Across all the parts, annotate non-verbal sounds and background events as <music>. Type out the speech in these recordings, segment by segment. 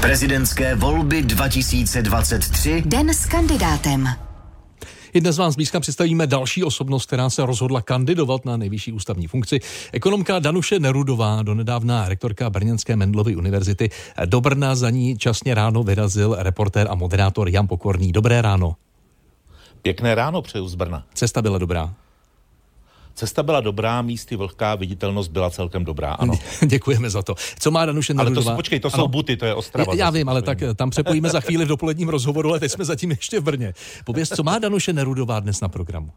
Prezidentské volby 2023. Den s kandidátem. I dnes vám zblízka představíme další osobnost, která se rozhodla kandidovat na nejvyšší ústavní funkci. Ekonomka Danuše Nerudová, donedávna rektorka Brněnské Mendlovy univerzity. Do Brna za ní časně ráno vyrazil reportér a moderátor Jan Pokorný. Dobré ráno. Pěkné ráno přeju z Brna. Cesta byla dobrá. Cesta byla dobrá, místy vlhká, viditelnost byla celkem dobrá, ano. <laughs> Děkujeme za to. Co má Danuše? Ale to, počkej, to ano. jsou buty, to je Ostrava. Já vím, ale tak tam přepojíme za chvíli v dopoledním rozhovoru, ale teď jsme zatím ještě v Brně. Pověz, co má Danuše Nerudová dnes na programu?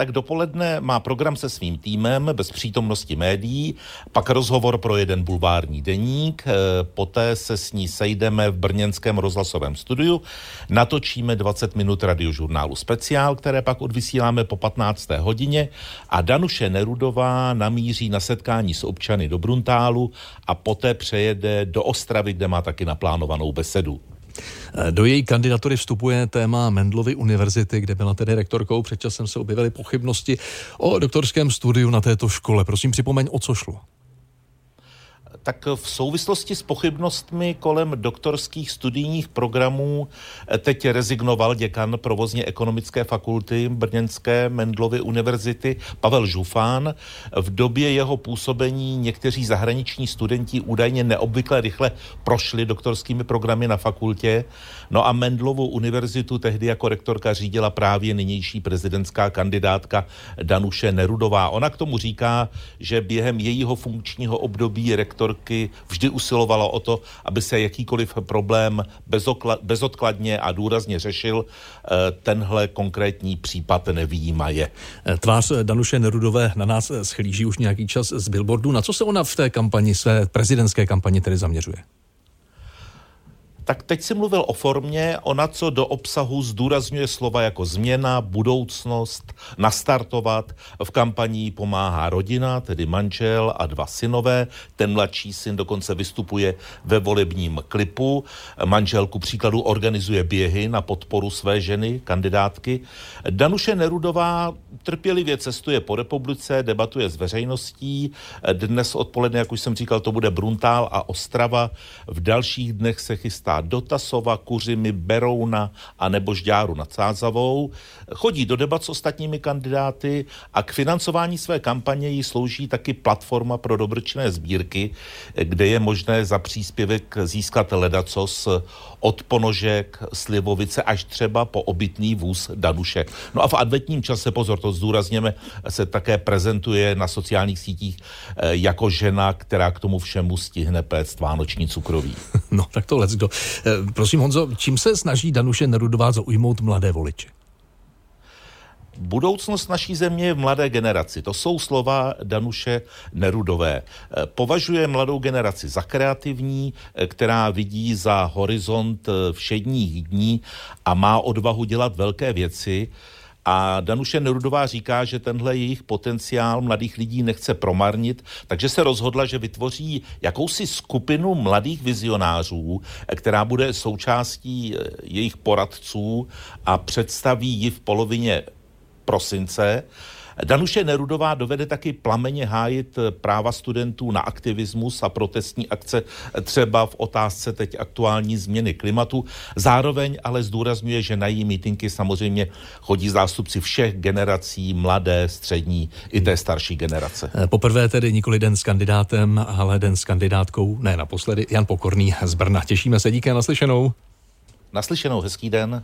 Tak dopoledne má program se svým týmem bez přítomnosti médií, pak rozhovor pro jeden bulvární deník, eh, poté se s ní sejdeme v brněnském rozhlasovém studiu, natočíme 20 minut radiožurnálu speciál, které pak odvysíláme po 15. hodině a Danuše Nerudová namíří na setkání s občany do Bruntálu a poté přejede do Ostravy, kde má taky naplánovanou besedu. Do její kandidatury vstupuje téma Mendlovy univerzity, kde byla tedy rektorkou. Před časem se objevily pochybnosti o doktorském studiu na této škole. Prosím, připomeň, o co šlo tak v souvislosti s pochybnostmi kolem doktorských studijních programů eh, teď rezignoval děkan provozně ekonomické fakulty Brněnské Mendlovy univerzity Pavel Žufán. V době jeho působení někteří zahraniční studenti údajně neobvykle rychle prošli doktorskými programy na fakultě. No a Mendlovu univerzitu tehdy jako rektorka řídila právě nynější prezidentská kandidátka Danuše Nerudová. Ona k tomu říká, že během jejího funkčního období rektor doktorky vždy usilovala o to, aby se jakýkoliv problém bezodkladně a důrazně řešil. Eh, tenhle konkrétní případ nevýjímaje. Eh, tvář Danuše Nerudové na nás schlíží už nějaký čas z billboardu. Na co se ona v té kampani, své prezidentské kampani tedy zaměřuje? Tak teď si mluvil o formě, ona co do obsahu zdůrazňuje slova jako změna, budoucnost, nastartovat. V kampaní pomáhá rodina, tedy manžel a dva synové. Ten mladší syn dokonce vystupuje ve volebním klipu. Manželku příkladu organizuje běhy na podporu své ženy, kandidátky. Danuše Nerudová trpělivě cestuje po republice, debatuje s veřejností. Dnes odpoledne, jak už jsem říkal, to bude Bruntál a Ostrava. V dalších dnech se chystá do Tasova, Kuřimy, Berouna a nebo Žďáru nad Sázavou. Chodí do debat s ostatními kandidáty a k financování své kampaně jí slouží taky platforma pro dobročinné sbírky, kde je možné za příspěvek získat ledacos od ponožek, slivovice až třeba po obytný vůz Danuše. No a v adventním čase, pozor, to zdůrazněme, se také prezentuje na sociálních sítích eh, jako žena, která k tomu všemu stihne péct vánoční cukroví. No tak to let kdo. Eh, prosím Honzo, čím se snaží Danuše Nerudová zaujmout mladé voliče? Budoucnost naší země je v mladé generaci. To jsou slova Danuše Nerudové. Eh, považuje mladou generaci za kreativní, eh, která vidí za horizont všedních dní a má odvahu dělat velké věci. A Danuše Nerudová říká, že tenhle jejich potenciál mladých lidí nechce promarnit, takže se rozhodla, že vytvoří jakousi skupinu mladých vizionářů, která bude součástí eh, jejich poradců a představí ji v polovině prosince. Danuše Nerudová dovede taky plameně hájit práva studentů na aktivismus a protestní akce třeba v otázce teď aktuální změny klimatu. Zároveň ale zdůrazňuje, že na její mítinky samozřejmě chodí zástupci všech generací, mladé, střední i té starší generace. Poprvé tedy nikoli den s kandidátem, ale den s kandidátkou, ne naposledy, Jan Pokorný z Brna. Těšíme se, díky naslyšenou. Naslyšenou, hezký den.